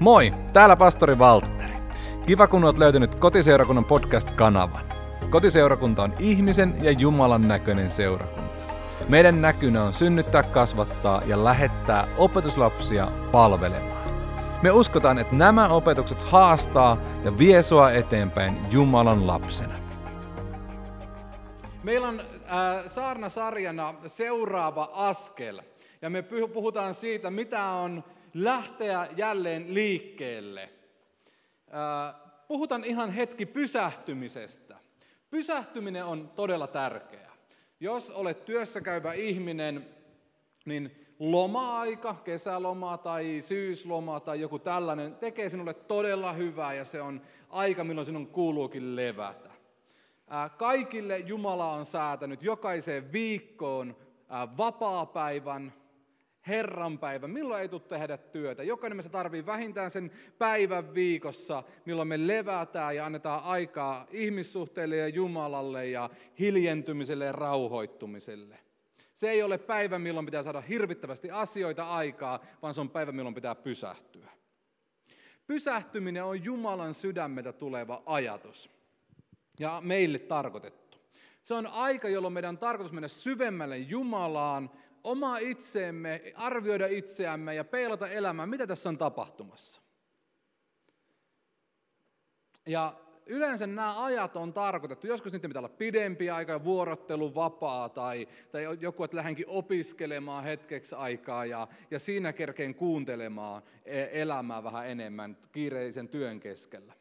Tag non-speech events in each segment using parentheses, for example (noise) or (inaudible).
Moi, täällä pastori Valtteri. Kiva kun olet löytänyt Kotiseurakunnan podcast-kanavan. Kotiseurakunta on ihmisen ja Jumalan näköinen seurakunta. Meidän näkynä on synnyttää, kasvattaa ja lähettää opetuslapsia palvelemaan. Me uskotaan, että nämä opetukset haastaa ja vie sua eteenpäin Jumalan lapsena. Meillä on äh, saarna-sarjana seuraava askel. Ja me puhutaan siitä, mitä on lähteä jälleen liikkeelle. Puhutaan ihan hetki pysähtymisestä. Pysähtyminen on todella tärkeää. Jos olet työssä käyvä ihminen, niin loma-aika, kesäloma tai syysloma tai joku tällainen tekee sinulle todella hyvää ja se on aika, milloin sinun kuuluukin levätä. Kaikille Jumala on säätänyt jokaiseen viikkoon vapaa-päivän, Herran päivä, milloin ei tule tehdä työtä. Jokainen meistä tarvii vähintään sen päivän viikossa, milloin me levätään ja annetaan aikaa ihmissuhteille ja Jumalalle ja hiljentymiselle ja rauhoittumiselle. Se ei ole päivä, milloin pitää saada hirvittävästi asioita aikaa, vaan se on päivä, milloin pitää pysähtyä. Pysähtyminen on Jumalan sydämeltä tuleva ajatus ja meille tarkoitettu. Se on aika, jolloin meidän on tarkoitus mennä syvemmälle Jumalaan, oma itseemme, arvioida itseämme ja peilata elämää, mitä tässä on tapahtumassa. Ja yleensä nämä ajat on tarkoitettu, joskus niitä pitää olla pidempi aika, vuorottelu vapaa tai, tai joku, että lähdenkin opiskelemaan hetkeksi aikaa ja, ja siinä kerkeen kuuntelemaan e, elämää vähän enemmän kiireisen työn keskellä.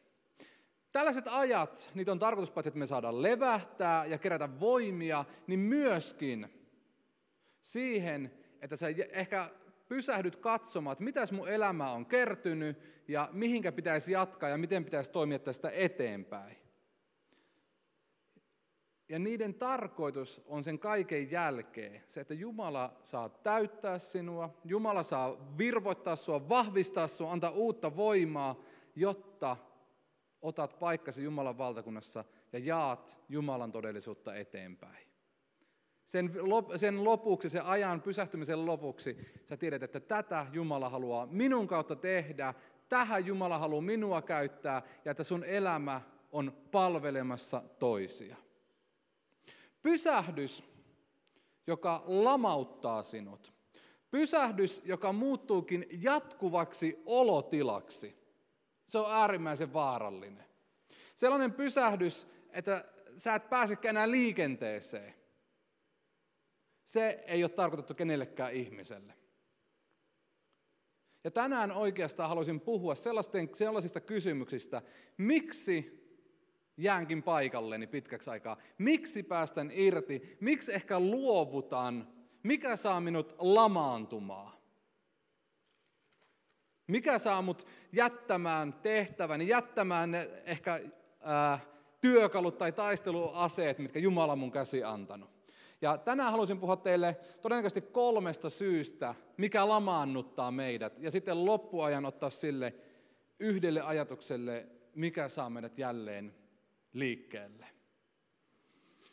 Tällaiset ajat, niitä on tarkoitus paitsi, että me saadaan levähtää ja kerätä voimia, niin myöskin siihen, että sä ehkä pysähdyt katsomaan, että mitäs mun elämä on kertynyt ja mihinkä pitäisi jatkaa ja miten pitäisi toimia tästä eteenpäin. Ja niiden tarkoitus on sen kaiken jälkeen se, että Jumala saa täyttää sinua, Jumala saa virvoittaa sinua, vahvistaa sinua, antaa uutta voimaa, jotta otat paikkasi Jumalan valtakunnassa ja jaat Jumalan todellisuutta eteenpäin. Sen, sen lopuksi, sen ajan pysähtymisen lopuksi, sä tiedät, että tätä Jumala haluaa minun kautta tehdä, tähän Jumala haluaa minua käyttää ja että sun elämä on palvelemassa toisia. Pysähdys, joka lamauttaa sinut. Pysähdys, joka muuttuukin jatkuvaksi olotilaksi. Se on äärimmäisen vaarallinen. Sellainen pysähdys, että sä et pääsekään enää liikenteeseen. Se ei ole tarkoitettu kenellekään ihmiselle. Ja tänään oikeastaan haluaisin puhua sellaisista kysymyksistä, miksi jäänkin paikalleni pitkäksi aikaa, miksi päästän irti, miksi ehkä luovutan, mikä saa minut lamaantumaan. Mikä saa mut jättämään tehtävän, jättämään ne ehkä ää, työkalut tai taisteluaseet, mitkä Jumala mun käsi antanut. Ja tänään haluaisin puhua teille todennäköisesti kolmesta syystä, mikä lamaannuttaa meidät. Ja sitten loppuajan ottaa sille yhdelle ajatukselle, mikä saa meidät jälleen liikkeelle.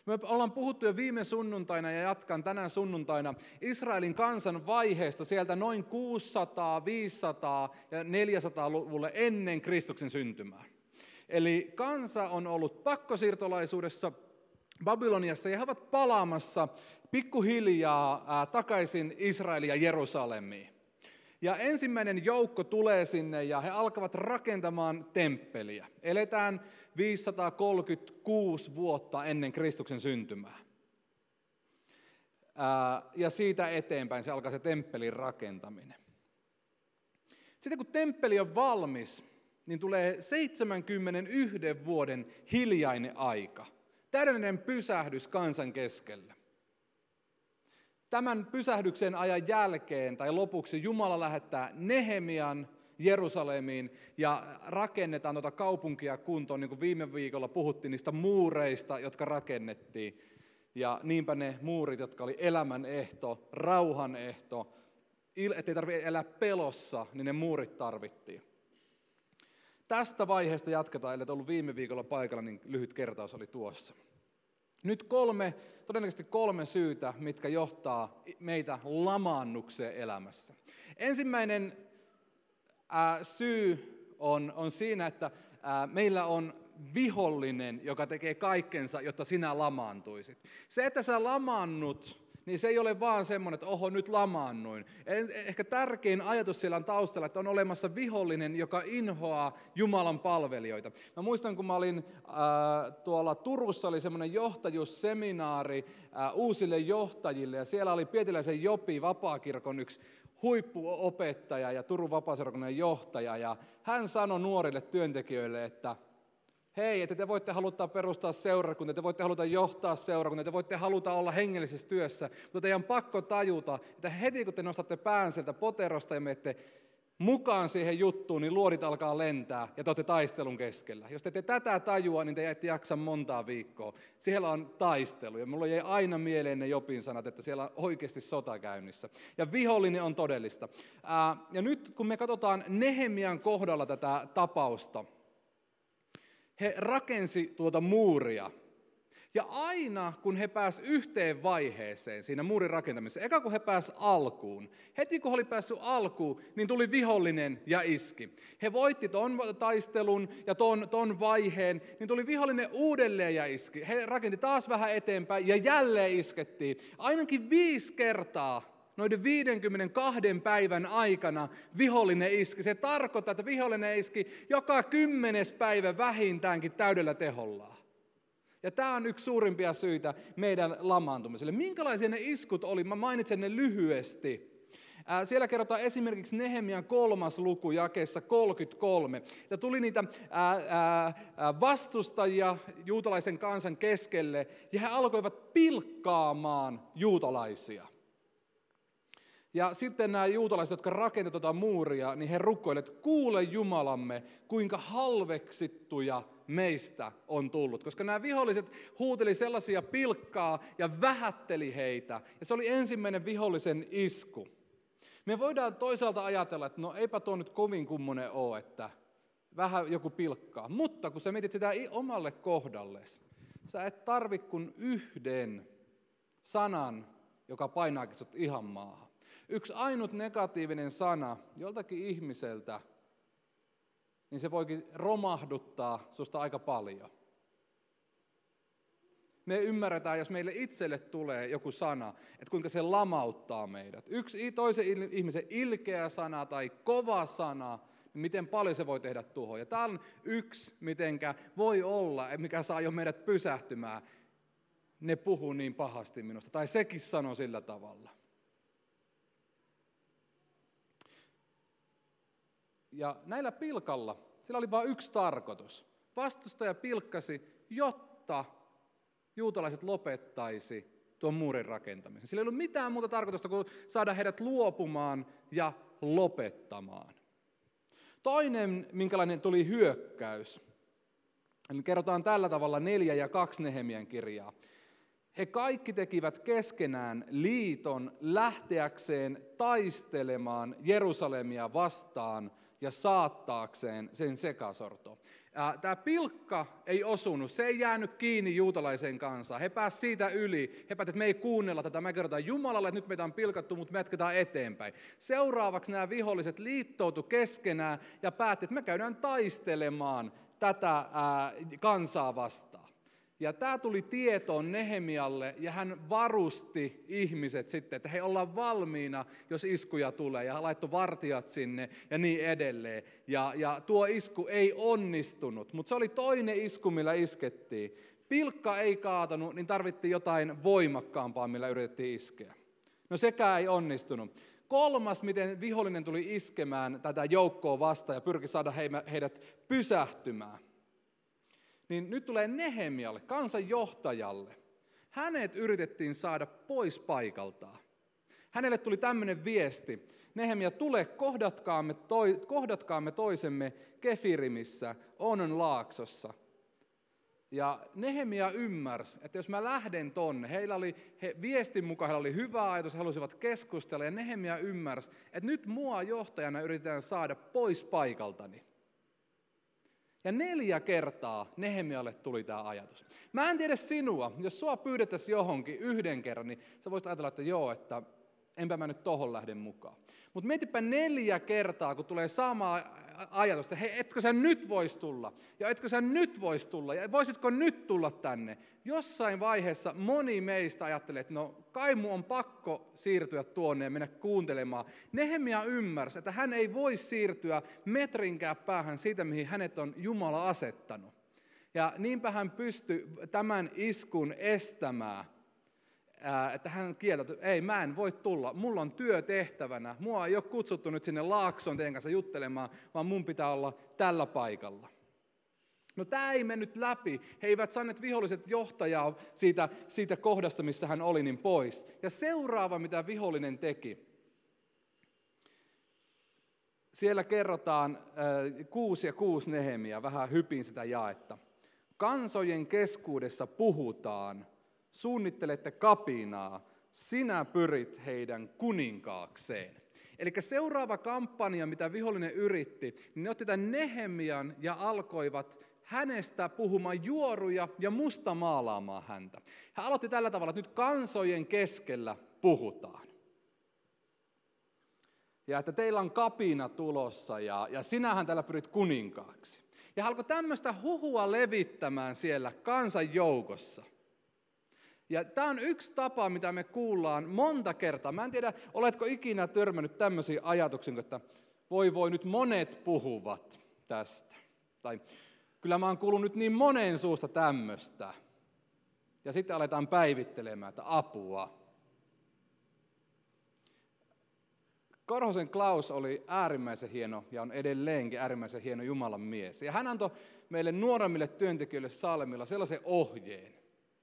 Me ollaan puhuttu jo viime sunnuntaina ja jatkan tänään sunnuntaina Israelin kansan vaiheesta sieltä noin 600, 500 ja 400-luvulle ennen Kristuksen syntymää. Eli kansa on ollut pakkosiirtolaisuudessa Babyloniassa ja he ovat palaamassa pikkuhiljaa takaisin Israelin ja Jerusalemiin. Ja ensimmäinen joukko tulee sinne ja he alkavat rakentamaan temppeliä. Eletään 536 vuotta ennen Kristuksen syntymää. Ää, ja siitä eteenpäin se alkaa se temppelin rakentaminen. Sitten kun temppeli on valmis, niin tulee 71 vuoden hiljainen aika – täydellinen pysähdys kansan keskellä. Tämän pysähdyksen ajan jälkeen tai lopuksi Jumala lähettää Nehemian Jerusalemiin ja rakennetaan tuota kaupunkia kuntoon, niin kuin viime viikolla puhuttiin niistä muureista, jotka rakennettiin. Ja niinpä ne muurit, jotka oli elämän ehto, rauhan ehto, ettei tarvitse elää pelossa, niin ne muurit tarvittiin. Tästä vaiheesta jatketaan, ellei ollut viime viikolla paikalla, niin lyhyt kertaus oli tuossa. Nyt kolme, todennäköisesti kolme syytä, mitkä johtaa meitä lamaannukseen elämässä. Ensimmäinen ää, syy on, on siinä, että ää, meillä on vihollinen, joka tekee kaikkensa, jotta sinä lamaantuisit. Se, että sä lamaannut, niin se ei ole vaan semmoinen, että oho, nyt lamaannuin. Ehkä tärkein ajatus siellä on taustalla, että on olemassa vihollinen, joka inhoaa Jumalan palvelijoita. Mä muistan, kun mä olin äh, tuolla Turussa, oli semmoinen johtajuusseminaari äh, uusille johtajille, ja siellä oli Pietiläisen Jopi, vapaakirkon yksi huippuopettaja ja Turun vapaaseurakunnan johtaja, ja hän sanoi nuorille työntekijöille, että hei, että te voitte haluta perustaa seurakuntia, te voitte haluta johtaa seurakuntia, te voitte haluta olla hengellisessä työssä, mutta teidän pakko tajuta, että heti kun te nostatte pään sieltä poterosta ja menette mukaan siihen juttuun, niin luodit alkaa lentää ja te olette taistelun keskellä. Jos te ette tätä tajua, niin te ette jaksa montaa viikkoa. Siellä on taistelu ja mulla jäi aina mieleen ne Jopin sanat, että siellä on oikeasti sota käynnissä. Ja vihollinen on todellista. ja nyt kun me katsotaan Nehemian kohdalla tätä tapausta, he rakensi tuota muuria. Ja aina kun he pääs yhteen vaiheeseen siinä muurin rakentamisessa, eka kun he pääs alkuun, heti kun he oli päässyt alkuun, niin tuli vihollinen ja iski. He voitti ton taistelun ja ton, ton vaiheen, niin tuli vihollinen uudelleen ja iski. He rakenti taas vähän eteenpäin ja jälleen iskettiin. Ainakin viisi kertaa noiden 52 päivän aikana vihollinen iski. Se tarkoittaa, että vihollinen iski joka kymmenes päivä vähintäänkin täydellä tehollaan. Ja tämä on yksi suurimpia syitä meidän lamaantumiselle. Minkälaisia ne iskut oli? Mä mainitsen ne lyhyesti. Siellä kerrotaan esimerkiksi Nehemian kolmas luku jakeessa 33. Ja tuli niitä vastustajia juutalaisen kansan keskelle, ja he alkoivat pilkkaamaan juutalaisia. Ja sitten nämä juutalaiset, jotka rakentavat tuota muuria, niin he rukoilevat, kuule Jumalamme, kuinka halveksittuja meistä on tullut. Koska nämä viholliset huuteli sellaisia pilkkaa ja vähätteli heitä. Ja se oli ensimmäinen vihollisen isku. Me voidaan toisaalta ajatella, että no eipä tuo nyt kovin kummonen ole, että vähän joku pilkkaa. Mutta kun sä mietit sitä omalle kohdalles, sä et tarvi kuin yhden sanan, joka painaakin sut ihan maahan. Yksi ainut negatiivinen sana joltakin ihmiseltä, niin se voikin romahduttaa susta aika paljon. Me ymmärretään, jos meille itselle tulee joku sana, että kuinka se lamauttaa meidät. Yksi toisen ihmisen ilkeä sana tai kova sana, niin miten paljon se voi tehdä tuhoa. Ja tämä on yksi, mitenkä voi olla, mikä saa jo meidät pysähtymään. Ne puhuu niin pahasti minusta, tai sekin sanoo sillä tavalla. Ja näillä pilkalla, sillä oli vain yksi tarkoitus. Vastustaja pilkkasi, jotta juutalaiset lopettaisi tuon muurin rakentamisen. Sillä ei ollut mitään muuta tarkoitusta kuin saada heidät luopumaan ja lopettamaan. Toinen, minkälainen tuli hyökkäys, eli kerrotaan tällä tavalla neljä ja kaksi Nehemian kirjaa. He kaikki tekivät keskenään liiton lähteäkseen taistelemaan Jerusalemia vastaan ja saattaakseen sen sekasorto. Tämä pilkka ei osunut, se ei jäänyt kiinni juutalaiseen kansaan. He pääsivät siitä yli. He päättivät, että me ei kuunnella tätä, me kerrotaan Jumalalle, että nyt meitä on pilkattu, mutta me jatketaan eteenpäin. Seuraavaksi nämä viholliset liittoutu keskenään ja päättivät, että me käydään taistelemaan tätä kansaa vastaan. Ja tämä tuli tietoon Nehemialle ja hän varusti ihmiset sitten, että he ollaan valmiina, jos iskuja tulee ja laittoi vartijat sinne ja niin edelleen. Ja, ja tuo isku ei onnistunut, mutta se oli toinen isku, millä iskettiin. Pilkka ei kaatanut, niin tarvittiin jotain voimakkaampaa, millä yritettiin iskeä. No sekään ei onnistunut. Kolmas, miten vihollinen tuli iskemään tätä joukkoa vastaan ja pyrki saada heidät pysähtymään niin nyt tulee Nehemialle, kansanjohtajalle. Hänet yritettiin saada pois paikaltaan. Hänelle tuli tämmöinen viesti. Nehemia, tule, kohdatkaamme, toi, kohdatkaamme toisemme Kefirimissä, Onon laaksossa. Ja Nehemia ymmärsi, että jos mä lähden tonne, heillä oli, he, viestin mukaan heillä oli hyvä ajatus, he halusivat keskustella, ja Nehemia ymmärsi, että nyt mua johtajana yritetään saada pois paikaltani. Ja neljä kertaa Nehemialle tuli tämä ajatus. Mä en tiedä sinua, jos sua pyydettäisiin johonkin yhden kerran, niin sä voisit ajatella, että joo, että enpä mä nyt tohon lähde mukaan. Mutta mietipä neljä kertaa, kun tulee sama ajatus, että hei, etkö sä nyt vois tulla? Ja etkö sä nyt vois tulla? Ja voisitko nyt tulla tänne? Jossain vaiheessa moni meistä ajattelee, että no kai mu on pakko siirtyä tuonne ja mennä kuuntelemaan. Nehemia ymmärsi, että hän ei voi siirtyä metrinkään päähän siitä, mihin hänet on Jumala asettanut. Ja niinpä hän pystyi tämän iskun estämään että hän kieltäytyi, ei mä en voi tulla, mulla on työ tehtävänä, mua ei ole kutsuttu nyt sinne Laakson teidän kanssa juttelemaan, vaan mun pitää olla tällä paikalla. No tämä ei mennyt läpi. He eivät saaneet viholliset johtajaa siitä, siitä kohdasta, missä hän oli, niin pois. Ja seuraava, mitä vihollinen teki, siellä kerrotaan äh, kuusi ja kuusi Nehemiä, vähän hypin sitä jaetta. Kansojen keskuudessa puhutaan, suunnittelette kapinaa, sinä pyrit heidän kuninkaakseen. Eli seuraava kampanja, mitä vihollinen yritti, niin ne otti tämän Nehemian ja alkoivat hänestä puhumaan juoruja ja musta maalaamaan häntä. Hän aloitti tällä tavalla, että nyt kansojen keskellä puhutaan. Ja että teillä on kapina tulossa ja, ja sinähän täällä pyrit kuninkaaksi. Ja alkoi tämmöistä huhua levittämään siellä kansan joukossa. Ja tämä on yksi tapa, mitä me kuullaan monta kertaa. Mä en tiedä, oletko ikinä törmännyt tämmöisiin ajatuksiin, että voi voi nyt monet puhuvat tästä. Tai kyllä mä oon kuullut nyt niin moneen suusta tämmöistä. Ja sitten aletaan päivittelemään, että apua. Korhosen Klaus oli äärimmäisen hieno ja on edelleenkin äärimmäisen hieno Jumalan mies. Ja hän antoi meille nuoremmille työntekijöille Salmilla sellaisen ohjeen,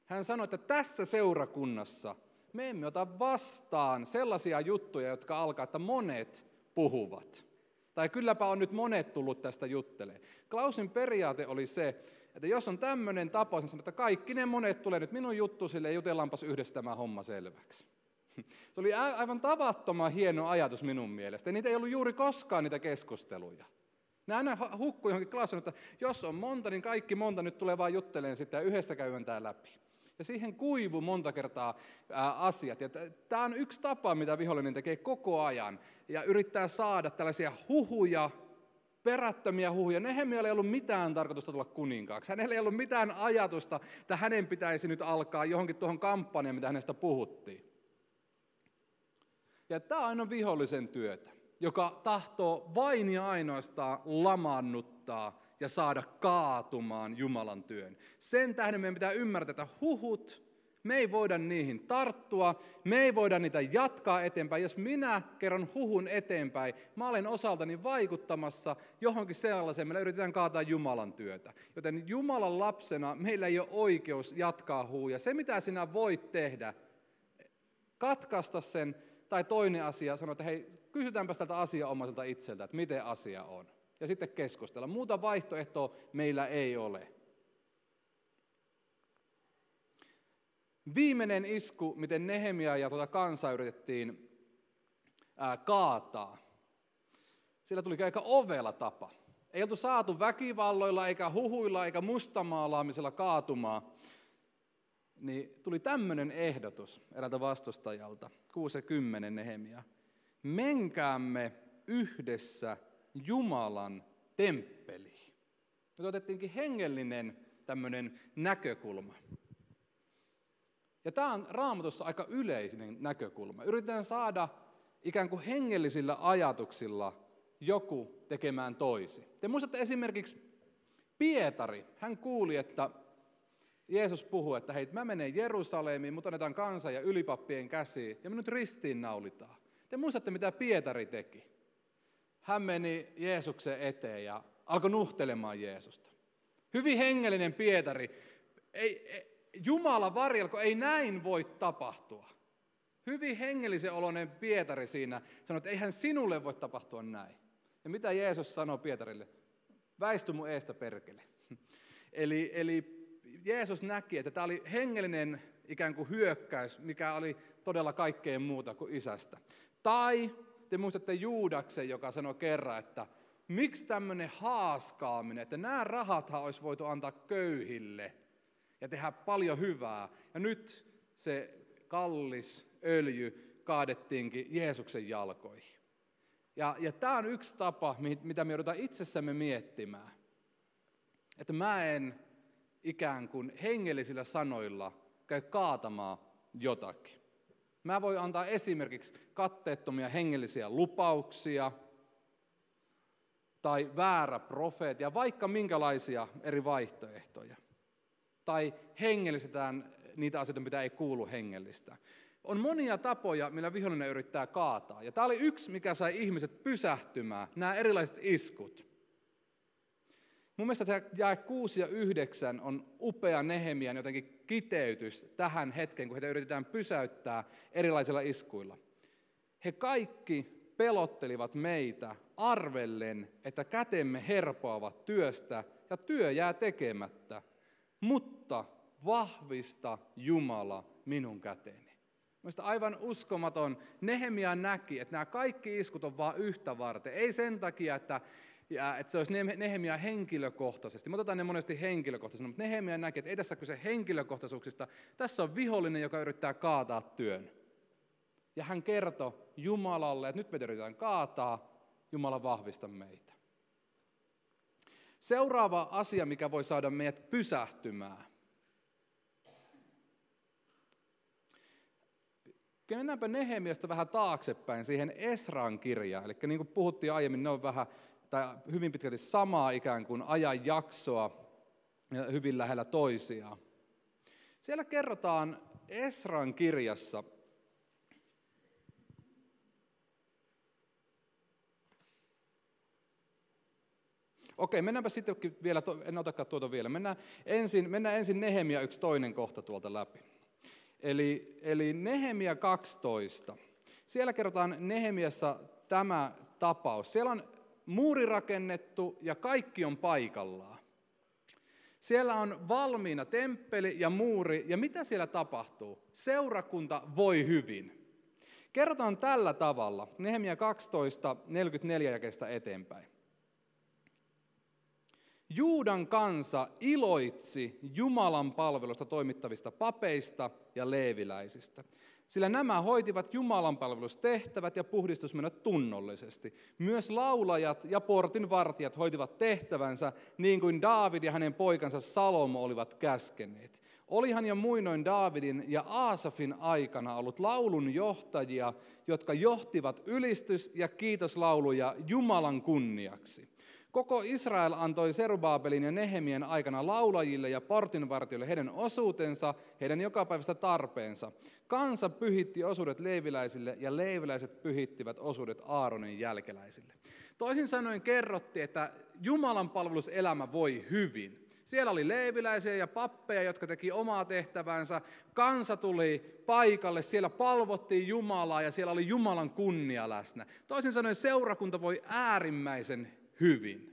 hän sanoi, että tässä seurakunnassa me emme ota vastaan sellaisia juttuja, jotka alkaa, että monet puhuvat. Tai kylläpä on nyt monet tullut tästä juttelemaan. Klausin periaate oli se, että jos on tämmöinen tapaus, niin sanoo, että kaikki ne monet tulee nyt minun juttu sille jutellaanpas yhdessä tämä homma selväksi. (laughs) Se oli aivan tavattoman hieno ajatus minun mielestä. Niitä ei ollut juuri koskaan niitä keskusteluja. Ne aina hukkui johonkin klassiin, että jos on monta, niin kaikki monta nyt tulee vaan jutteleen sitä ja yhdessä käydään tämä läpi. Ja siihen kuivu monta kertaa ää, asiat. Tämä on yksi tapa, mitä vihollinen tekee koko ajan. Ja yrittää saada tällaisia huhuja, perättömiä huhuja. Nehemialla ei ollut mitään tarkoitusta tulla kuninkaaksi. Hänellä ei ollut mitään ajatusta, että hänen pitäisi nyt alkaa johonkin tuohon kampanjaan, mitä hänestä puhuttiin. Ja tämä on aina vihollisen työtä, joka tahtoo vain ja ainoastaan lamannuttaa ja saada kaatumaan Jumalan työn. Sen tähden meidän pitää ymmärtää, että huhut, me ei voida niihin tarttua, me ei voida niitä jatkaa eteenpäin. Jos minä kerron huhun eteenpäin, mä olen osaltani vaikuttamassa johonkin sellaiseen, millä yritetään kaataa Jumalan työtä. Joten Jumalan lapsena meillä ei ole oikeus jatkaa huuja. Se, mitä sinä voit tehdä, katkaista sen, tai toinen asia, sanoa, että hei, kysytäänpä tältä asiaomaiselta itseltä, että miten asia on ja sitten keskustella. Muuta vaihtoehtoa meillä ei ole. Viimeinen isku, miten Nehemia ja tuota kansaa yritettiin ää, kaataa. Sillä tuli aika ovela tapa. Ei oltu saatu väkivalloilla, eikä huhuilla, eikä mustamaalaamisella kaatumaa. Niin tuli tämmöinen ehdotus eräältä vastustajalta, 60 Nehemia. Menkäämme yhdessä Jumalan temppeli. Nyt otettiinkin hengellinen tämmöinen näkökulma. Ja tämä on raamatussa aika yleinen näkökulma. Yritetään saada ikään kuin hengellisillä ajatuksilla joku tekemään toisi. Te muistatte esimerkiksi Pietari. Hän kuuli, että Jeesus puhuu, että hei, mä menen Jerusalemiin, mutta annetaan kansan ja ylipappien käsiin ja me nyt ristiin. Te muistatte, mitä Pietari teki hän meni Jeesuksen eteen ja alkoi nuhtelemaan Jeesusta. Hyvin hengellinen Pietari. Ei, ei, Jumala varjelko, ei näin voi tapahtua. Hyvin hengellisen oloinen Pietari siinä sanoi, että eihän sinulle voi tapahtua näin. Ja mitä Jeesus sanoi Pietarille? Väisty mun eestä perkele. (laughs) Eli, eli Jeesus näki, että tämä oli hengellinen ikään kuin hyökkäys, mikä oli todella kaikkeen muuta kuin isästä. Tai te muistatte Juudaksen, joka sanoi kerran, että miksi tämmöinen haaskaaminen, että nämä rahathan olisi voitu antaa köyhille ja tehdä paljon hyvää. Ja nyt se kallis öljy kaadettiinkin Jeesuksen jalkoihin. Ja, ja tämä on yksi tapa, mitä me joudutaan itsessämme miettimään. Että mä en ikään kuin hengellisillä sanoilla käy kaatamaan jotakin. Mä voin antaa esimerkiksi katteettomia hengellisiä lupauksia tai väärä profeetia, vaikka minkälaisia eri vaihtoehtoja. Tai hengellistetään niitä asioita, mitä ei kuulu hengellistä. On monia tapoja, millä vihollinen yrittää kaataa. Ja tämä oli yksi, mikä sai ihmiset pysähtymään, nämä erilaiset iskut. Mun mielestä jae 6 ja 9 on upea Nehemian jotenkin kiteytys tähän hetkeen, kun heitä yritetään pysäyttää erilaisilla iskuilla. He kaikki pelottelivat meitä arvellen, että kätemme herpoavat työstä ja työ jää tekemättä. Mutta vahvista Jumala minun käteeni. Mielestäni aivan uskomaton. Nehemia näki, että nämä kaikki iskut on vain yhtä varten. Ei sen takia, että ja että se olisi Nehemia henkilökohtaisesti. Me otetaan ne monesti henkilökohtaisesti, mutta Nehemia näki, että ei tässä kyse henkilökohtaisuuksista. Tässä on vihollinen, joka yrittää kaataa työn. Ja hän kertoi Jumalalle, että nyt me yritetään kaataa, Jumala vahvista meitä. Seuraava asia, mikä voi saada meidät pysähtymään. Mennäänpä Nehemiasta vähän taaksepäin siihen Esran kirjaan. Eli niin kuin puhuttiin aiemmin, ne on vähän tai hyvin pitkälti samaa ikään kuin ajanjaksoa hyvin lähellä toisiaan. Siellä kerrotaan Esran kirjassa, Okei, mennäänpä sitten vielä, en otakaan tuota vielä. Mennään ensin, mennään ensin Nehemia yksi toinen kohta tuolta läpi. Eli, eli Nehemia 12. Siellä kerrotaan Nehemiassa tämä tapaus. Siellä on muuri rakennettu ja kaikki on paikallaan. Siellä on valmiina temppeli ja muuri, ja mitä siellä tapahtuu? Seurakunta voi hyvin. Kerrotaan tällä tavalla, Nehemia 12, 44 jakeesta eteenpäin. Juudan kansa iloitsi Jumalan palvelusta toimittavista papeista ja leeviläisistä sillä nämä hoitivat Jumalan palvelustehtävät ja puhdistusmenot tunnollisesti. Myös laulajat ja portin vartijat hoitivat tehtävänsä niin kuin Daavid ja hänen poikansa Salomo olivat käskeneet. Olihan jo muinoin Daavidin ja Aasafin aikana ollut laulun johtajia, jotka johtivat ylistys- ja kiitoslauluja Jumalan kunniaksi. Koko Israel antoi Serubaabelin ja Nehemien aikana laulajille ja portinvartijoille heidän osuutensa, heidän jokapäiväistä tarpeensa. Kansa pyhitti osuudet leiviläisille ja leiviläiset pyhittivät osuudet Aaronin jälkeläisille. Toisin sanoen kerrottiin, että Jumalan palveluselämä voi hyvin. Siellä oli leiviläisiä ja pappeja, jotka teki omaa tehtävänsä. Kansa tuli paikalle, siellä palvottiin Jumalaa ja siellä oli Jumalan kunnia läsnä. Toisin sanoen seurakunta voi äärimmäisen hyvin.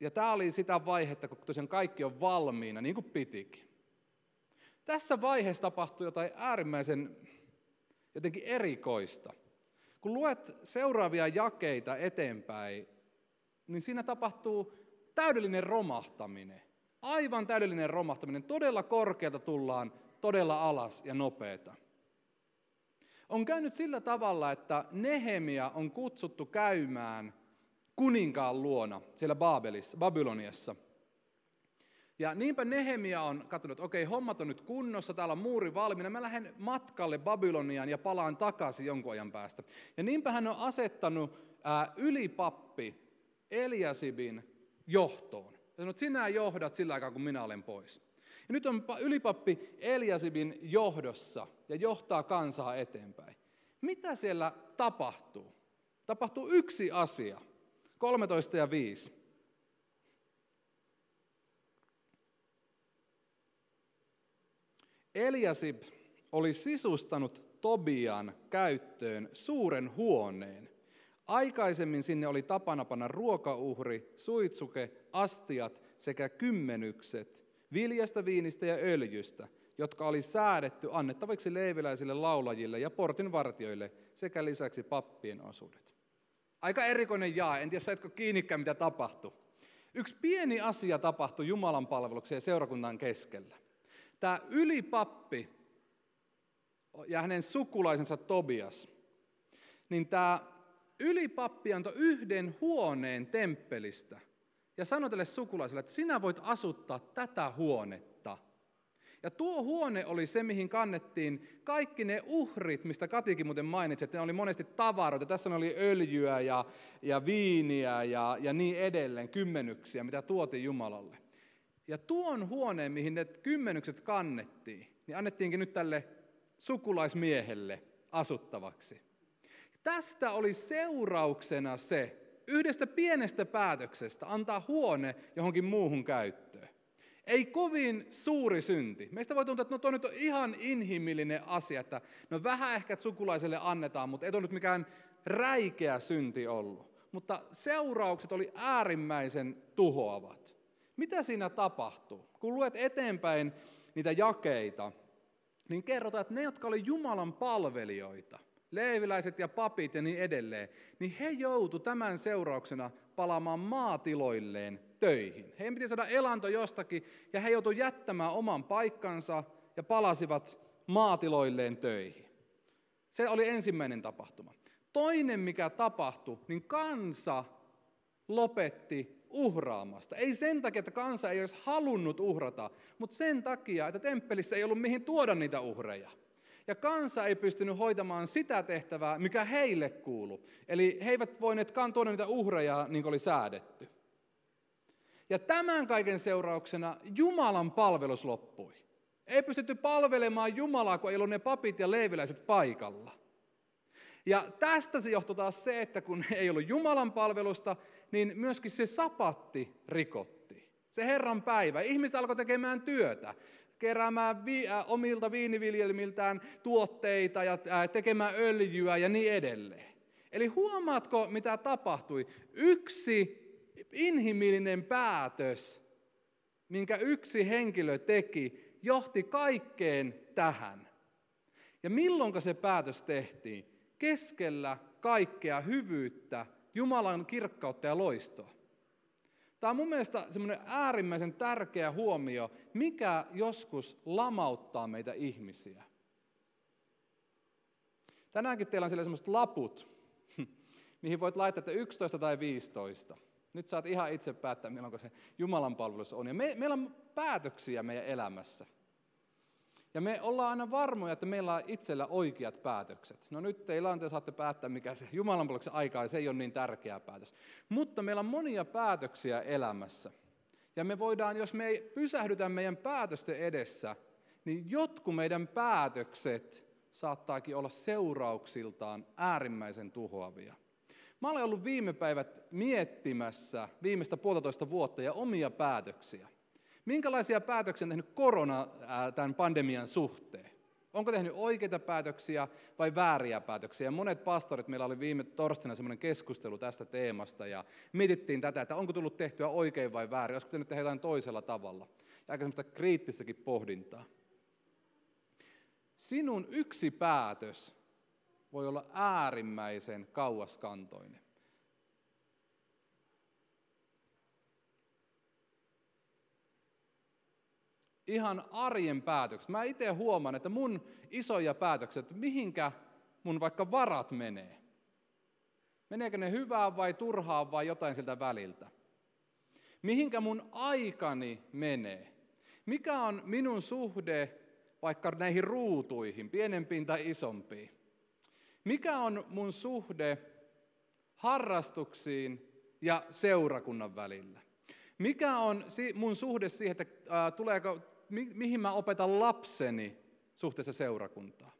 Ja tämä oli sitä vaihetta, kun tosiaan kaikki on valmiina, niin kuin pitikin. Tässä vaiheessa tapahtui jotain äärimmäisen jotenkin erikoista. Kun luet seuraavia jakeita eteenpäin, niin siinä tapahtuu täydellinen romahtaminen. Aivan täydellinen romahtaminen. Todella korkealta tullaan, todella alas ja nopeeta. On käynyt sillä tavalla, että Nehemia on kutsuttu käymään kuninkaan luona siellä Baabelissa, Babyloniassa. Ja niinpä Nehemia on katsonut, että okei, hommat on nyt kunnossa, täällä on muuri valmiina, mä lähden matkalle Babyloniaan ja palaan takaisin jonkun ajan päästä. Ja niinpä hän on asettanut ää, ylipappi Eliasibin johtoon. Sanonut, että sinä johdat sillä aikaa, kun minä olen pois. Ja nyt on ylipappi Eliasibin johdossa ja johtaa kansaa eteenpäin. Mitä siellä tapahtuu? Tapahtuu yksi asia. 13 ja 5. Eliasib oli sisustanut Tobian käyttöön suuren huoneen. Aikaisemmin sinne oli tapana panna ruokauhri, suitsuke, astiat sekä kymmenykset, viljasta, viinistä ja öljystä, jotka oli säädetty annettaviksi leiviläisille laulajille ja portinvartioille sekä lisäksi pappien osuudet. Aika erikoinen jaa, en tiedä saitko kiinnikään mitä tapahtui. Yksi pieni asia tapahtui Jumalan palveluksen ja seurakunnan keskellä. Tämä ylipappi ja hänen sukulaisensa Tobias, niin tämä ylipappi antoi yhden huoneen temppelistä ja sanoi tälle sukulaiselle, että sinä voit asuttaa tätä huonetta. Ja tuo huone oli se, mihin kannettiin kaikki ne uhrit, mistä Katikin muuten mainitsi, että ne oli monesti tavaroita. Tässä oli öljyä ja, ja viiniä ja, ja niin edelleen, kymmenyksiä, mitä tuotiin Jumalalle. Ja tuon huoneen, mihin ne kymmenykset kannettiin, niin annettiinkin nyt tälle sukulaismiehelle asuttavaksi. Tästä oli seurauksena se, yhdestä pienestä päätöksestä antaa huone johonkin muuhun käyttöön. Ei kovin suuri synti. Meistä voi tuntua, että no tuo nyt on ihan inhimillinen asia, että no vähän ehkä sukulaiselle annetaan, mutta ei tuo nyt mikään räikeä synti ollut. Mutta seuraukset oli äärimmäisen tuhoavat. Mitä siinä tapahtuu? Kun luet eteenpäin niitä jakeita, niin kerrotaan, että ne, jotka oli Jumalan palvelijoita, leeviläiset ja papit ja niin edelleen, niin he joutu tämän seurauksena palaamaan maatiloilleen töihin. Heidän piti saada elanto jostakin ja he joutu jättämään oman paikkansa ja palasivat maatiloilleen töihin. Se oli ensimmäinen tapahtuma. Toinen, mikä tapahtui, niin kansa lopetti uhraamasta. Ei sen takia, että kansa ei olisi halunnut uhrata, mutta sen takia, että temppelissä ei ollut mihin tuoda niitä uhreja. Ja kansa ei pystynyt hoitamaan sitä tehtävää, mikä heille kuulu. Eli he eivät voineet tuoda niitä uhreja niin kuin oli säädetty. Ja tämän kaiken seurauksena Jumalan palvelus loppui. Ei pystytty palvelemaan Jumalaa, kun ei ollut ne papit ja leiviläiset paikalla. Ja tästä se johtui taas se, että kun (laughs) ei ollut Jumalan palvelusta, niin myöskin se sapatti rikotti. Se Herran päivä. Ihmiset alkoi tekemään työtä keräämään vi, äh, omilta viiniviljelmiltään tuotteita ja äh, tekemään öljyä ja niin edelleen. Eli huomaatko, mitä tapahtui? Yksi inhimillinen päätös, minkä yksi henkilö teki, johti kaikkeen tähän. Ja milloin se päätös tehtiin? Keskellä kaikkea hyvyyttä, Jumalan kirkkautta ja loistoa. Tämä on mun mielestä semmoinen äärimmäisen tärkeä huomio, mikä joskus lamauttaa meitä ihmisiä. Tänäänkin teillä on siellä semmoiset laput, (laughs) mihin voit laittaa, että 11 tai 15. Nyt saat ihan itse päättää, milloin se Jumalan palvelus on. Ja me, meillä on päätöksiä meidän elämässä. Ja me ollaan aina varmoja, että meillä on itsellä oikeat päätökset. No nyt teillä on, te saatte päättää, mikä se Jumalan palveluksen aika ja se ei ole niin tärkeä päätös. Mutta meillä on monia päätöksiä elämässä. Ja me voidaan, jos me ei pysähdytä meidän päätösten edessä, niin jotkut meidän päätökset saattaakin olla seurauksiltaan äärimmäisen tuhoavia. Mä olen ollut viime päivät miettimässä viimeistä puolitoista vuotta ja omia päätöksiä. Minkälaisia päätöksiä on tehnyt korona tämän pandemian suhteen? Onko tehnyt oikeita päätöksiä vai vääriä päätöksiä? Monet pastorit, meillä oli viime torstaina semmoinen keskustelu tästä teemasta ja mietittiin tätä, että onko tullut tehtyä oikein vai väärin, olisiko pitänyt tehdä jotain toisella tavalla. Ja aika semmoista kriittistäkin pohdintaa. Sinun yksi päätös voi olla äärimmäisen kauaskantoinen. Ihan arjen päätökset. Mä itse huomaan, että mun isoja päätökset, mihinkä mun vaikka varat menee. Meneekö ne hyvään vai turhaan vai jotain siltä väliltä? Mihinkä mun aikani menee? Mikä on minun suhde vaikka näihin ruutuihin, pienempiin tai isompiin? Mikä on mun suhde harrastuksiin ja seurakunnan välillä? Mikä on mun suhde siihen, että tuleeko mi, mihin mä opetan lapseni suhteessa seurakuntaan.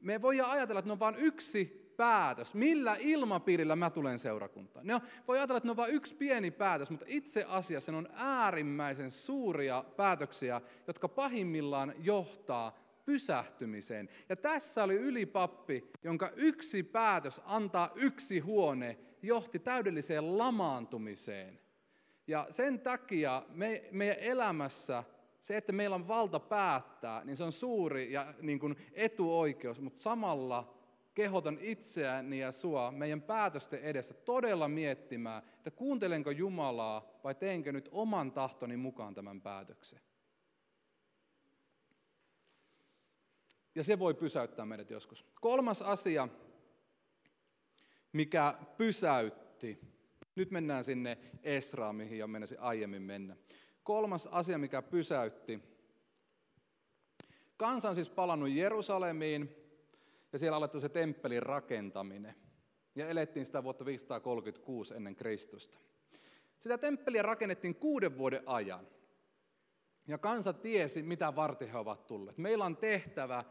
Me voidaan ajatella, että ne on vain yksi päätös. Millä ilmapiirillä mä tulen seurakuntaan? Ne on, voi ajatella, että ne on vain yksi pieni päätös, mutta itse asiassa ne on äärimmäisen suuria päätöksiä, jotka pahimmillaan johtaa pysähtymiseen. Ja tässä oli ylipappi, jonka yksi päätös antaa yksi huone johti täydelliseen lamaantumiseen. Ja sen takia me, meidän elämässä se, että meillä on valta päättää, niin se on suuri ja niin kuin etuoikeus, mutta samalla kehotan itseäni ja sua meidän päätösten edessä todella miettimään, että kuuntelenko Jumalaa vai teenkö nyt oman tahtoni mukaan tämän päätöksen. Ja se voi pysäyttää meidät joskus. Kolmas asia, mikä pysäytti. Nyt mennään sinne Esraan, mihin jo mennäsi aiemmin mennä. Kolmas asia, mikä pysäytti. Kansa on siis palannut Jerusalemiin ja siellä alettu se temppelin rakentaminen. Ja elettiin sitä vuotta 536 ennen Kristusta. Sitä temppeliä rakennettiin kuuden vuoden ajan. Ja kansa tiesi, mitä varten he ovat tulleet. Meillä on tehtävä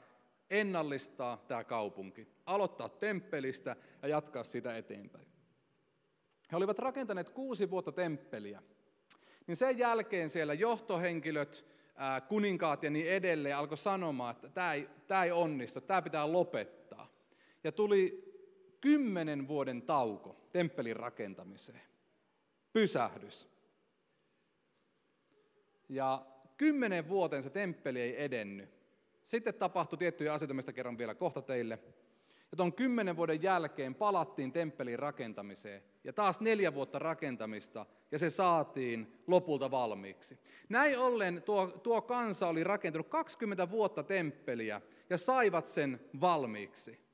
ennallistaa tämä kaupunki, aloittaa temppelistä ja jatkaa sitä eteenpäin. He olivat rakentaneet kuusi vuotta temppeliä. Niin sen jälkeen siellä johtohenkilöt, kuninkaat ja niin edelleen alkoi sanomaan, että tämä ei, tämä ei onnistu, tämä pitää lopettaa. Ja tuli kymmenen vuoden tauko temppelin rakentamiseen. Pysähdys. Ja kymmenen vuoteen se temppeli ei edennyt. Sitten tapahtui tiettyjä asioita, mistä kerron vielä kohta teille. Ja tuon kymmenen vuoden jälkeen palattiin temppelin rakentamiseen. Ja taas neljä vuotta rakentamista, ja se saatiin lopulta valmiiksi. Näin ollen tuo, tuo kansa oli rakentanut 20 vuotta temppeliä, ja saivat sen valmiiksi.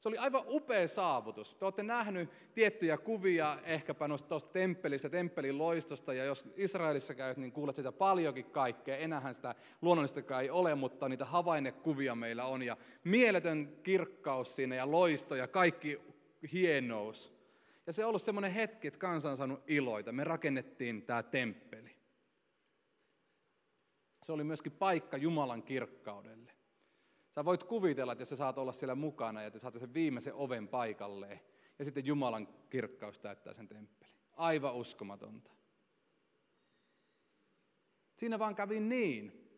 Se oli aivan upea saavutus. Te olette nähnyt tiettyjä kuvia ehkäpä tuosta temppelistä, temppelin loistosta, ja jos Israelissa käyt, niin kuulet sitä paljonkin kaikkea. Enähän sitä luonnollistakaan ei ole, mutta niitä havainnekuvia meillä on, ja mieletön kirkkaus siinä, ja loisto, ja kaikki hienous. Ja se on ollut semmoinen hetki, että kansa on saanut iloita. Me rakennettiin tämä temppeli. Se oli myöskin paikka Jumalan kirkkaudelle. Sä voit kuvitella, että jos sä saat olla siellä mukana ja että saat sen viimeisen oven paikalleen, ja sitten Jumalan kirkkaus täyttää sen temppelin. Aivan uskomatonta. Siinä vaan kävi niin,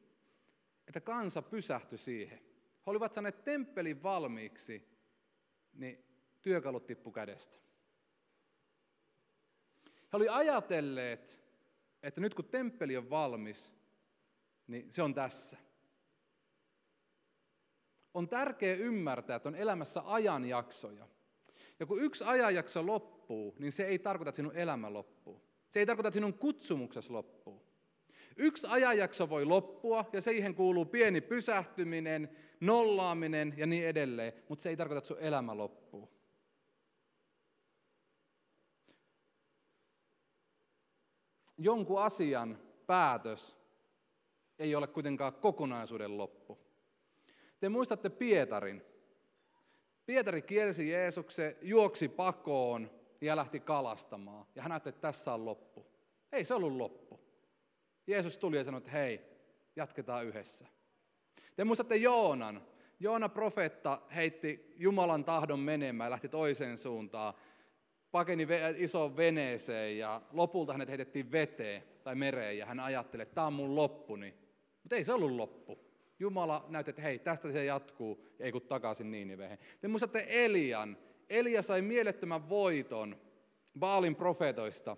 että kansa pysähtyi siihen. He olivat saaneet temppelin valmiiksi, niin työkalut tippu kädestä. He olivat ajatelleet, että nyt kun temppeli on valmis, niin se on tässä on tärkeää ymmärtää, että on elämässä ajanjaksoja. Ja kun yksi ajanjakso loppuu, niin se ei tarkoita, että sinun elämä loppuu. Se ei tarkoita, että sinun kutsumuksesi loppuu. Yksi ajanjakso voi loppua ja siihen kuuluu pieni pysähtyminen, nollaaminen ja niin edelleen, mutta se ei tarkoita, että sinun elämä loppuu. Jonkun asian päätös ei ole kuitenkaan kokonaisuuden loppu. Te muistatte Pietarin. Pietari kiersi Jeesuksen, juoksi pakoon ja lähti kalastamaan. Ja hän ajatteli, että tässä on loppu. Ei se ollut loppu. Jeesus tuli ja sanoi, että hei, jatketaan yhdessä. Te muistatte Joonan. Joona profeetta heitti Jumalan tahdon menemään ja lähti toiseen suuntaan. Pakeni isoon veneeseen ja lopulta hänet heitettiin veteen tai mereen ja hän ajatteli, että tämä on mun loppuni. Mutta ei se ollut loppu. Jumala näytti, että hei, tästä se jatkuu, ei kun takaisin Niinivehen. Te muistatte Elian. Elia sai mielettömän voiton Baalin profeetoista.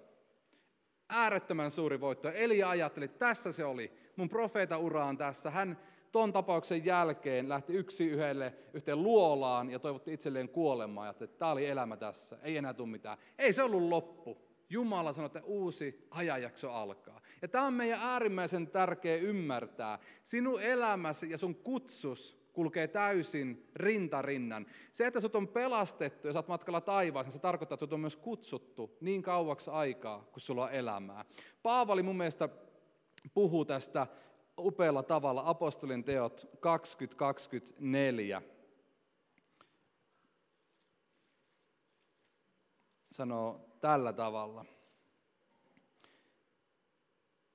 Äärettömän suuri voitto. Elia ajatteli, että tässä se oli. Mun profeetaura on tässä. Hän ton tapauksen jälkeen lähti yksi yhdelle yhteen luolaan ja toivotti itselleen kuolemaa. Ja että tämä oli elämä tässä, ei enää tule mitään. Ei se ollut loppu. Jumala sanoi, että uusi ajanjakso alkaa. Ja tämä on meidän äärimmäisen tärkeä ymmärtää. Sinun elämäsi ja sun kutsus kulkee täysin rintarinnan. Se, että sut on pelastettu ja oot matkalla taivaaseen, se tarkoittaa, että sut on myös kutsuttu niin kauaksi aikaa, kun sulla on elämää. Paavali mun mielestä puhuu tästä upealla tavalla, apostolin teot 2024. Sanoo tällä tavalla.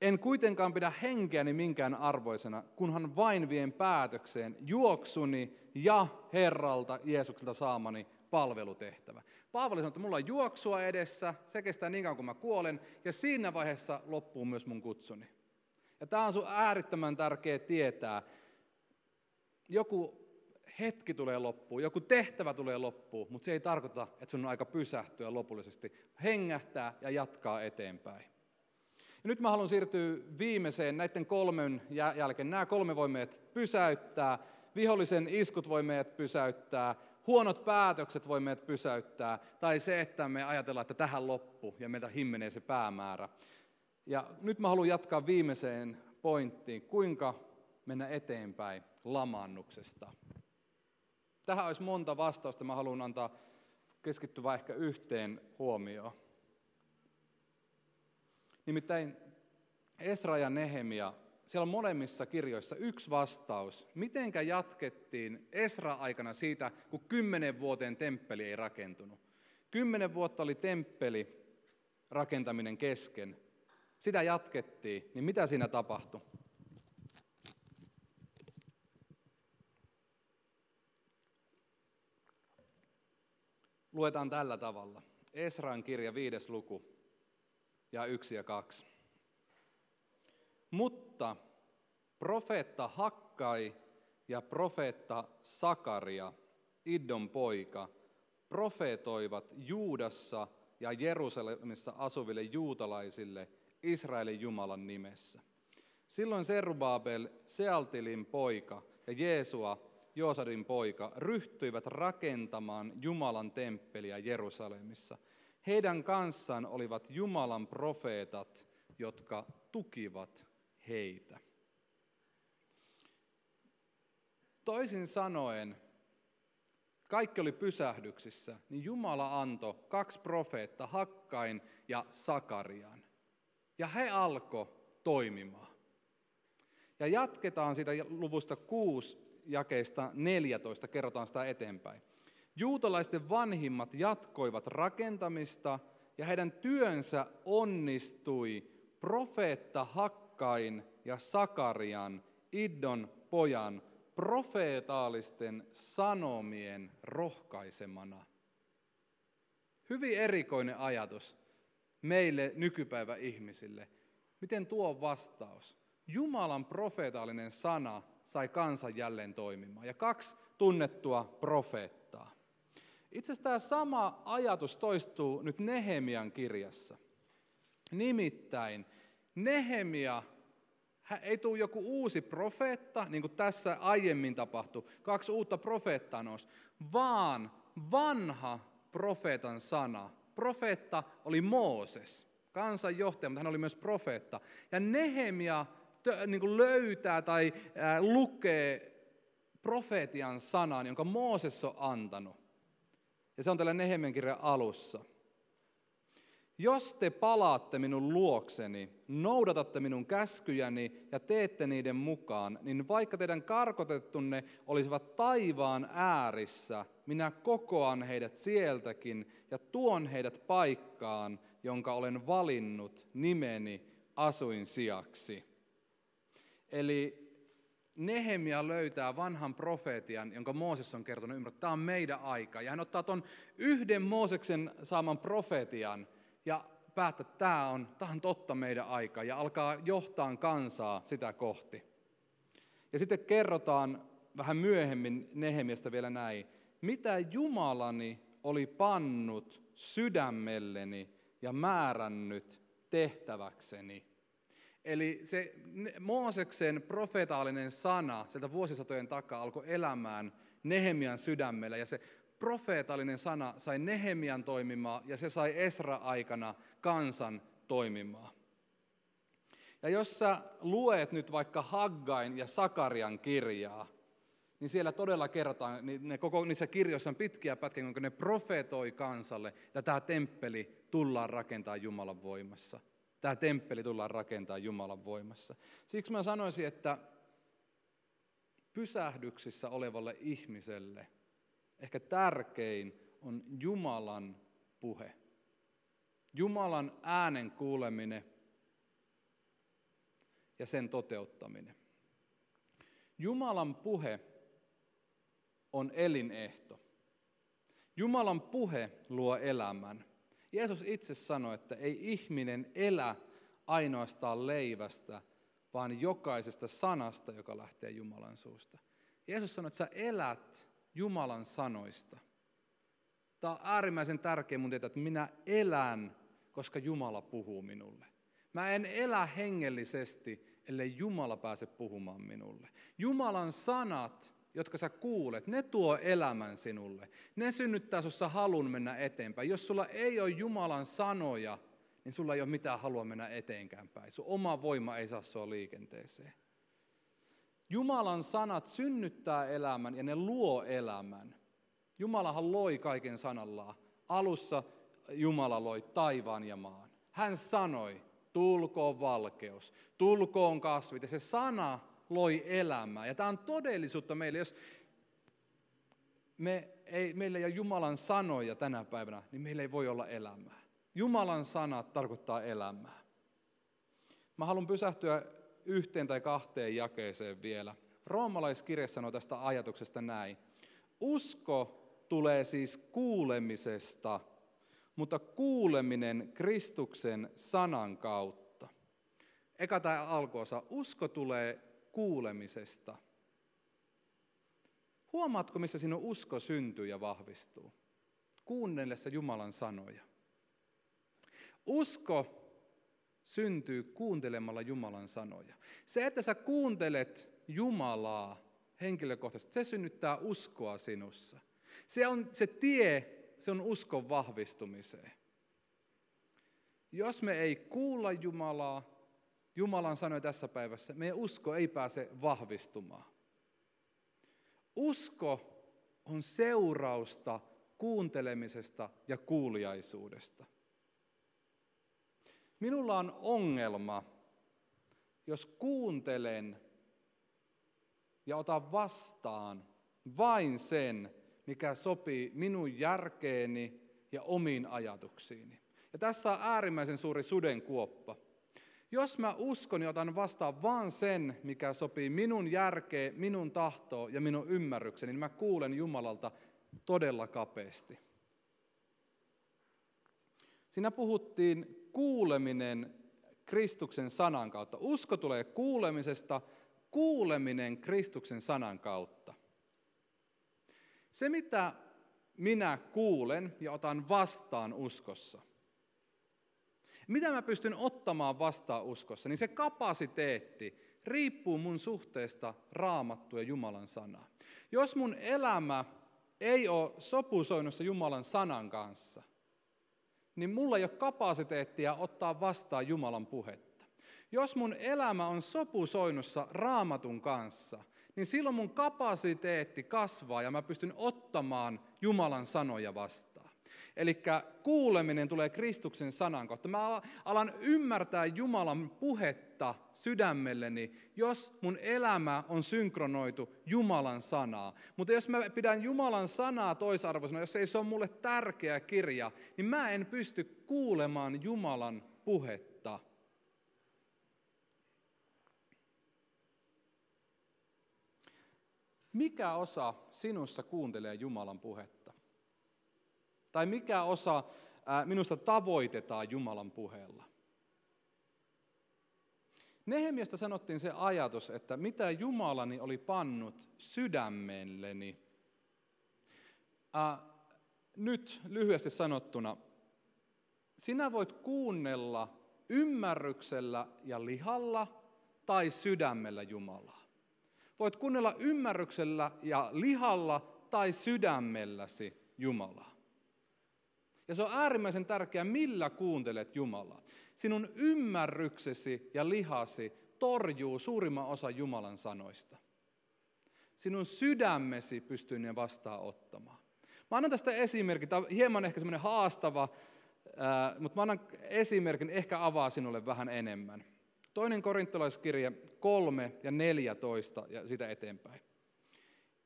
En kuitenkaan pidä henkeäni minkään arvoisena, kunhan vain vien päätökseen juoksuni ja Herralta Jeesukselta saamani palvelutehtävä. Paavali sanoi, että mulla on juoksua edessä, se kestää niin kauan kuin mä kuolen, ja siinä vaiheessa loppuu myös mun kutsuni. Ja tämä on sun äärittömän tärkeä tietää. Joku hetki tulee loppuun, joku tehtävä tulee loppuun, mutta se ei tarkoita, että sun on aika pysähtyä lopullisesti, hengähtää ja jatkaa eteenpäin. Ja nyt mä haluan siirtyä viimeiseen näiden kolmen jälkeen. Nämä kolme voi meidät pysäyttää, vihollisen iskut voi meidät pysäyttää, huonot päätökset voi meidät pysäyttää, tai se, että me ajatellaan, että tähän loppu ja meiltä himmenee se päämäärä. Ja nyt mä haluan jatkaa viimeiseen pointtiin, kuinka mennä eteenpäin lamannuksesta? Tähän olisi monta vastausta. Mä haluan antaa keskittyä ehkä yhteen huomioon. Nimittäin Esra ja Nehemia, siellä on molemmissa kirjoissa yksi vastaus. Mitenkä jatkettiin Esra-aikana siitä, kun kymmenen vuoteen temppeli ei rakentunut? Kymmenen vuotta oli temppeli rakentaminen kesken. Sitä jatkettiin, niin mitä siinä tapahtui? Luetaan tällä tavalla. Esran kirja viides luku ja yksi ja kaksi. Mutta profeetta Hakkai ja profeetta Sakaria, Iddon poika, profeetoivat Juudassa ja Jerusalemissa asuville juutalaisille Israelin Jumalan nimessä. Silloin Serubabel, Sealtilin poika ja Jeesua, Joosadin poika, ryhtyivät rakentamaan Jumalan temppeliä Jerusalemissa. Heidän kanssaan olivat Jumalan profeetat, jotka tukivat heitä. Toisin sanoen, kaikki oli pysähdyksissä, niin Jumala antoi kaksi profeetta, Hakkain ja Sakarian. Ja he alko toimimaan. Ja jatketaan siitä luvusta 6 jakeista 14, kerrotaan sitä eteenpäin. Juutalaisten vanhimmat jatkoivat rakentamista ja heidän työnsä onnistui profeetta Hakkain ja Sakarian, Iddon pojan, profeetaalisten sanomien rohkaisemana. Hyvin erikoinen ajatus meille nykypäivä ihmisille. Miten tuo vastaus? Jumalan profeetaalinen sana sai kansan jälleen toimimaan. Ja kaksi tunnettua profeettaa. Itse asiassa tämä sama ajatus toistuu nyt Nehemian kirjassa. Nimittäin Nehemia ei tule joku uusi profeetta, niin kuin tässä aiemmin tapahtui, kaksi uutta profeettaa nousi, vaan vanha profeetan sana. Profeetta oli Mooses, kansanjohtaja, mutta hän oli myös profeetta. Ja Nehemia niin kuin löytää tai lukee profeetian sanan, jonka Mooses on antanut. Ja se on tällä Nehemian kirjan alussa. Jos te palaatte minun luokseni, noudatatte minun käskyjäni ja teette niiden mukaan, niin vaikka teidän karkotettunne olisivat taivaan äärissä, minä kokoan heidät sieltäkin ja tuon heidät paikkaan, jonka olen valinnut nimeni asuin sijaksi. Eli Nehemia löytää vanhan profeetian, jonka Mooses on kertonut, että tämä on meidän aika. Ja hän ottaa tuon yhden Mooseksen saaman profeetian – ja päättää, että tämä on, tämä on totta meidän aika ja alkaa johtaa kansaa sitä kohti. Ja sitten kerrotaan vähän myöhemmin Nehemiästä vielä näin. Mitä Jumalani oli pannut sydämelleni ja määrännyt tehtäväkseni. Eli se Mooseksen profetaalinen sana sieltä vuosisatojen takaa alkoi elämään Nehemian sydämellä ja se profeetallinen sana sai Nehemian toimimaan ja se sai Esra-aikana kansan toimimaan. Ja jos sä luet nyt vaikka Haggain ja Sakarian kirjaa, niin siellä todella kerrotaan, niin ne koko niissä kirjoissa on pitkiä pätkiä, kun ne profeetoi kansalle, että tämä temppeli tullaan rakentaa Jumalan voimassa. Tämä temppeli tullaan rakentaa Jumalan voimassa. Siksi mä sanoisin, että pysähdyksissä olevalle ihmiselle – ehkä tärkein on Jumalan puhe. Jumalan äänen kuuleminen ja sen toteuttaminen. Jumalan puhe on elinehto. Jumalan puhe luo elämän. Jeesus itse sanoi, että ei ihminen elä ainoastaan leivästä, vaan jokaisesta sanasta, joka lähtee Jumalan suusta. Jeesus sanoi, että sä elät Jumalan sanoista. Tämä on äärimmäisen tärkeä mun tietää, että minä elän, koska Jumala puhuu minulle. Mä en elä hengellisesti, ellei Jumala pääse puhumaan minulle. Jumalan sanat, jotka sä kuulet, ne tuo elämän sinulle. Ne synnyttää sinussa halun mennä eteenpäin. Jos sulla ei ole Jumalan sanoja, niin sulla ei ole mitään halua mennä eteenkään päin. Sun oma voima ei saa sua liikenteeseen. Jumalan sanat synnyttää elämän ja ne luo elämän. Jumalahan loi kaiken sanallaan. Alussa Jumala loi taivaan ja maan. Hän sanoi, tulkoon valkeus, tulkoon kasvit. Ja se sana loi elämää. Ja tämä on todellisuutta meille. Jos me ei, meillä ei ole Jumalan sanoja tänä päivänä, niin meillä ei voi olla elämää. Jumalan sanat tarkoittaa elämää. Mä haluan pysähtyä yhteen tai kahteen jakeeseen vielä. Roomalaiskirja sanoo tästä ajatuksesta näin. Usko tulee siis kuulemisesta, mutta kuuleminen Kristuksen sanan kautta. Eka tämä alkuosa. Usko tulee kuulemisesta. Huomaatko, missä sinun usko syntyy ja vahvistuu? Kuunnellessa Jumalan sanoja. Usko syntyy kuuntelemalla Jumalan sanoja. Se, että sä kuuntelet Jumalaa henkilökohtaisesti, se synnyttää uskoa sinussa. Se on se tie, se on uskon vahvistumiseen. Jos me ei kuulla Jumalaa, Jumalan sanoja tässä päivässä, meidän usko ei pääse vahvistumaan. Usko on seurausta kuuntelemisesta ja kuuliaisuudesta. Minulla on ongelma, jos kuuntelen ja otan vastaan vain sen, mikä sopii minun järkeeni ja omiin ajatuksiini. Ja tässä on äärimmäisen suuri sudenkuoppa. Jos mä uskon ja otan vastaan vaan sen, mikä sopii minun järkeen, minun tahtoon ja minun ymmärrykseni, niin mä kuulen Jumalalta todella kapeasti. Siinä puhuttiin kuuleminen Kristuksen sanan kautta. Usko tulee kuulemisesta, kuuleminen Kristuksen sanan kautta. Se, mitä minä kuulen ja otan vastaan uskossa, mitä mä pystyn ottamaan vastaan uskossa, niin se kapasiteetti riippuu mun suhteesta raamattua ja Jumalan sanaa. Jos mun elämä ei ole sopusoinnussa Jumalan sanan kanssa, niin mulla ei ole kapasiteettia ottaa vastaan Jumalan puhetta. Jos mun elämä on sopusoinnussa raamatun kanssa, niin silloin mun kapasiteetti kasvaa ja mä pystyn ottamaan Jumalan sanoja vastaan. Eli kuuleminen tulee Kristuksen sanan kautta. Mä alan ymmärtää Jumalan puhetta sydämelleni, jos mun elämä on synkronoitu Jumalan sanaa. Mutta jos mä pidän Jumalan sanaa toisarvoisena, jos ei se ole mulle tärkeä kirja, niin mä en pysty kuulemaan Jumalan puhetta. Mikä osa sinussa kuuntelee Jumalan puhetta? Tai mikä osa minusta tavoitetaan Jumalan puheella? Nehemiasta sanottiin se ajatus, että mitä Jumalani oli pannut sydämelleni. Nyt lyhyesti sanottuna, sinä voit kuunnella ymmärryksellä ja lihalla tai sydämellä Jumalaa. Voit kuunnella ymmärryksellä ja lihalla tai sydämelläsi Jumalaa. Ja se on äärimmäisen tärkeää, millä kuuntelet Jumalaa. Sinun ymmärryksesi ja lihasi torjuu suurimman osa Jumalan sanoista. Sinun sydämesi pystyy ne vastaan ottamaan. Mä annan tästä esimerkin, tämä on hieman ehkä semmoinen haastava, mutta mä annan esimerkin, ehkä avaa sinulle vähän enemmän. Toinen korintolaiskirja 3 ja 14 ja sitä eteenpäin.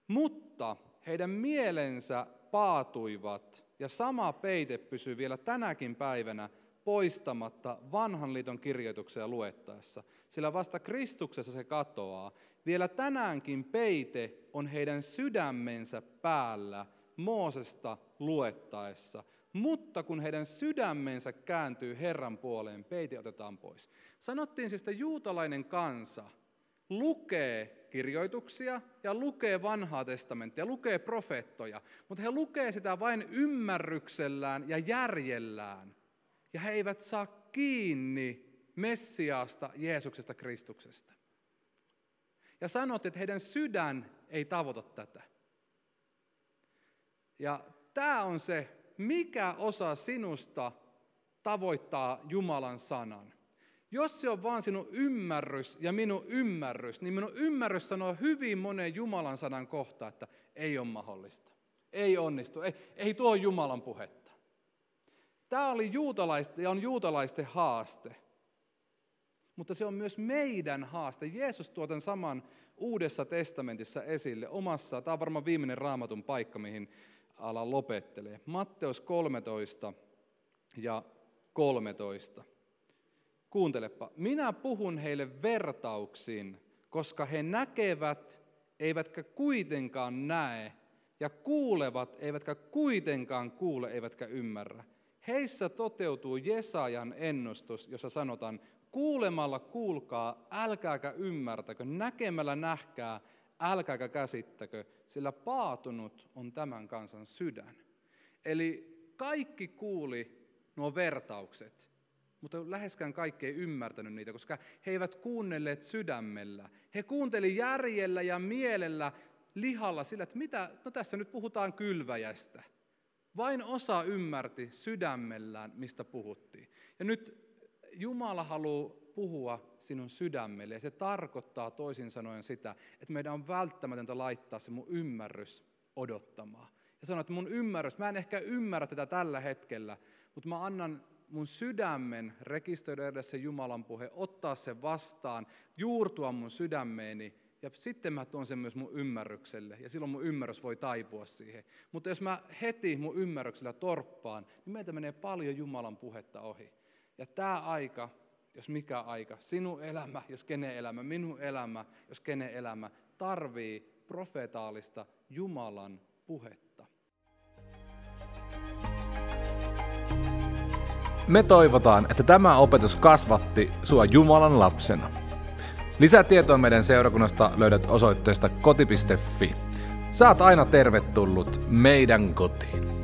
Mutta heidän mielensä paatuivat ja sama peite pysyy vielä tänäkin päivänä poistamatta vanhan liiton kirjoituksia luettaessa, sillä vasta Kristuksessa se katoaa. Vielä tänäänkin peite on heidän sydämensä päällä Moosesta luettaessa, mutta kun heidän sydämensä kääntyy Herran puoleen, peite otetaan pois. Sanottiin siis, että juutalainen kansa lukee kirjoituksia ja lukee vanhaa testamenttia, lukee profeettoja, mutta he lukee sitä vain ymmärryksellään ja järjellään. Ja he eivät saa kiinni Messiaasta, Jeesuksesta, Kristuksesta. Ja sanot, että heidän sydän ei tavoita tätä. Ja tämä on se mikä osa sinusta tavoittaa Jumalan sanan. Jos se on vaan sinun ymmärrys ja minun ymmärrys, niin minun ymmärrys sanoo hyvin monen Jumalan sanan kohta, että ei ole mahdollista. Ei onnistu. Ei, ei tuo Jumalan puhetta. Tämä oli juutalaisten ja on juutalaisten haaste. Mutta se on myös meidän haaste. Jeesus tuo tämän saman Uudessa testamentissa esille omassa, tämä on varmaan viimeinen raamatun paikka, mihin ala lopettelee. Matteus 13 ja 13. Kuuntelepa, minä puhun heille vertauksin, koska he näkevät, eivätkä kuitenkaan näe, ja kuulevat, eivätkä kuitenkaan kuule, eivätkä ymmärrä. Heissä toteutuu Jesajan ennustus, jossa sanotaan, kuulemalla kuulkaa, älkääkä ymmärtäkö, näkemällä nähkää, älkääkä käsittäkö, sillä paatunut on tämän kansan sydän. Eli kaikki kuuli nuo vertaukset, mutta läheskään kaikki ei ymmärtänyt niitä, koska he eivät kuunnelleet sydämellä. He kuunteli järjellä ja mielellä, lihalla sillä, että mitä, no tässä nyt puhutaan kylväjästä. Vain osa ymmärti sydämellään, mistä puhuttiin. Ja nyt Jumala haluaa puhua sinun sydämelle ja se tarkoittaa toisin sanoen sitä, että meidän on välttämätöntä laittaa se mun ymmärrys odottamaan. Ja sanoa, että mun ymmärrys, mä en ehkä ymmärrä tätä tällä hetkellä, mutta mä annan mun sydämen rekisteröidä se Jumalan puhe, ottaa se vastaan, juurtua mun sydämeeni ja sitten mä tuon sen myös mun ymmärrykselle ja silloin mun ymmärrys voi taipua siihen. Mutta jos mä heti mun ymmärryksellä torppaan, niin meiltä menee paljon Jumalan puhetta ohi. Ja tämä aika, jos mikä aika, sinun elämä, jos kenen elämä, minun elämä, jos kenen elämä, tarvii profeetaalista Jumalan puhetta. Me toivotaan, että tämä opetus kasvatti sua Jumalan lapsena. Lisätietoa meidän seurakunnasta löydät osoitteesta koti.fi. Saat aina tervetullut meidän kotiin.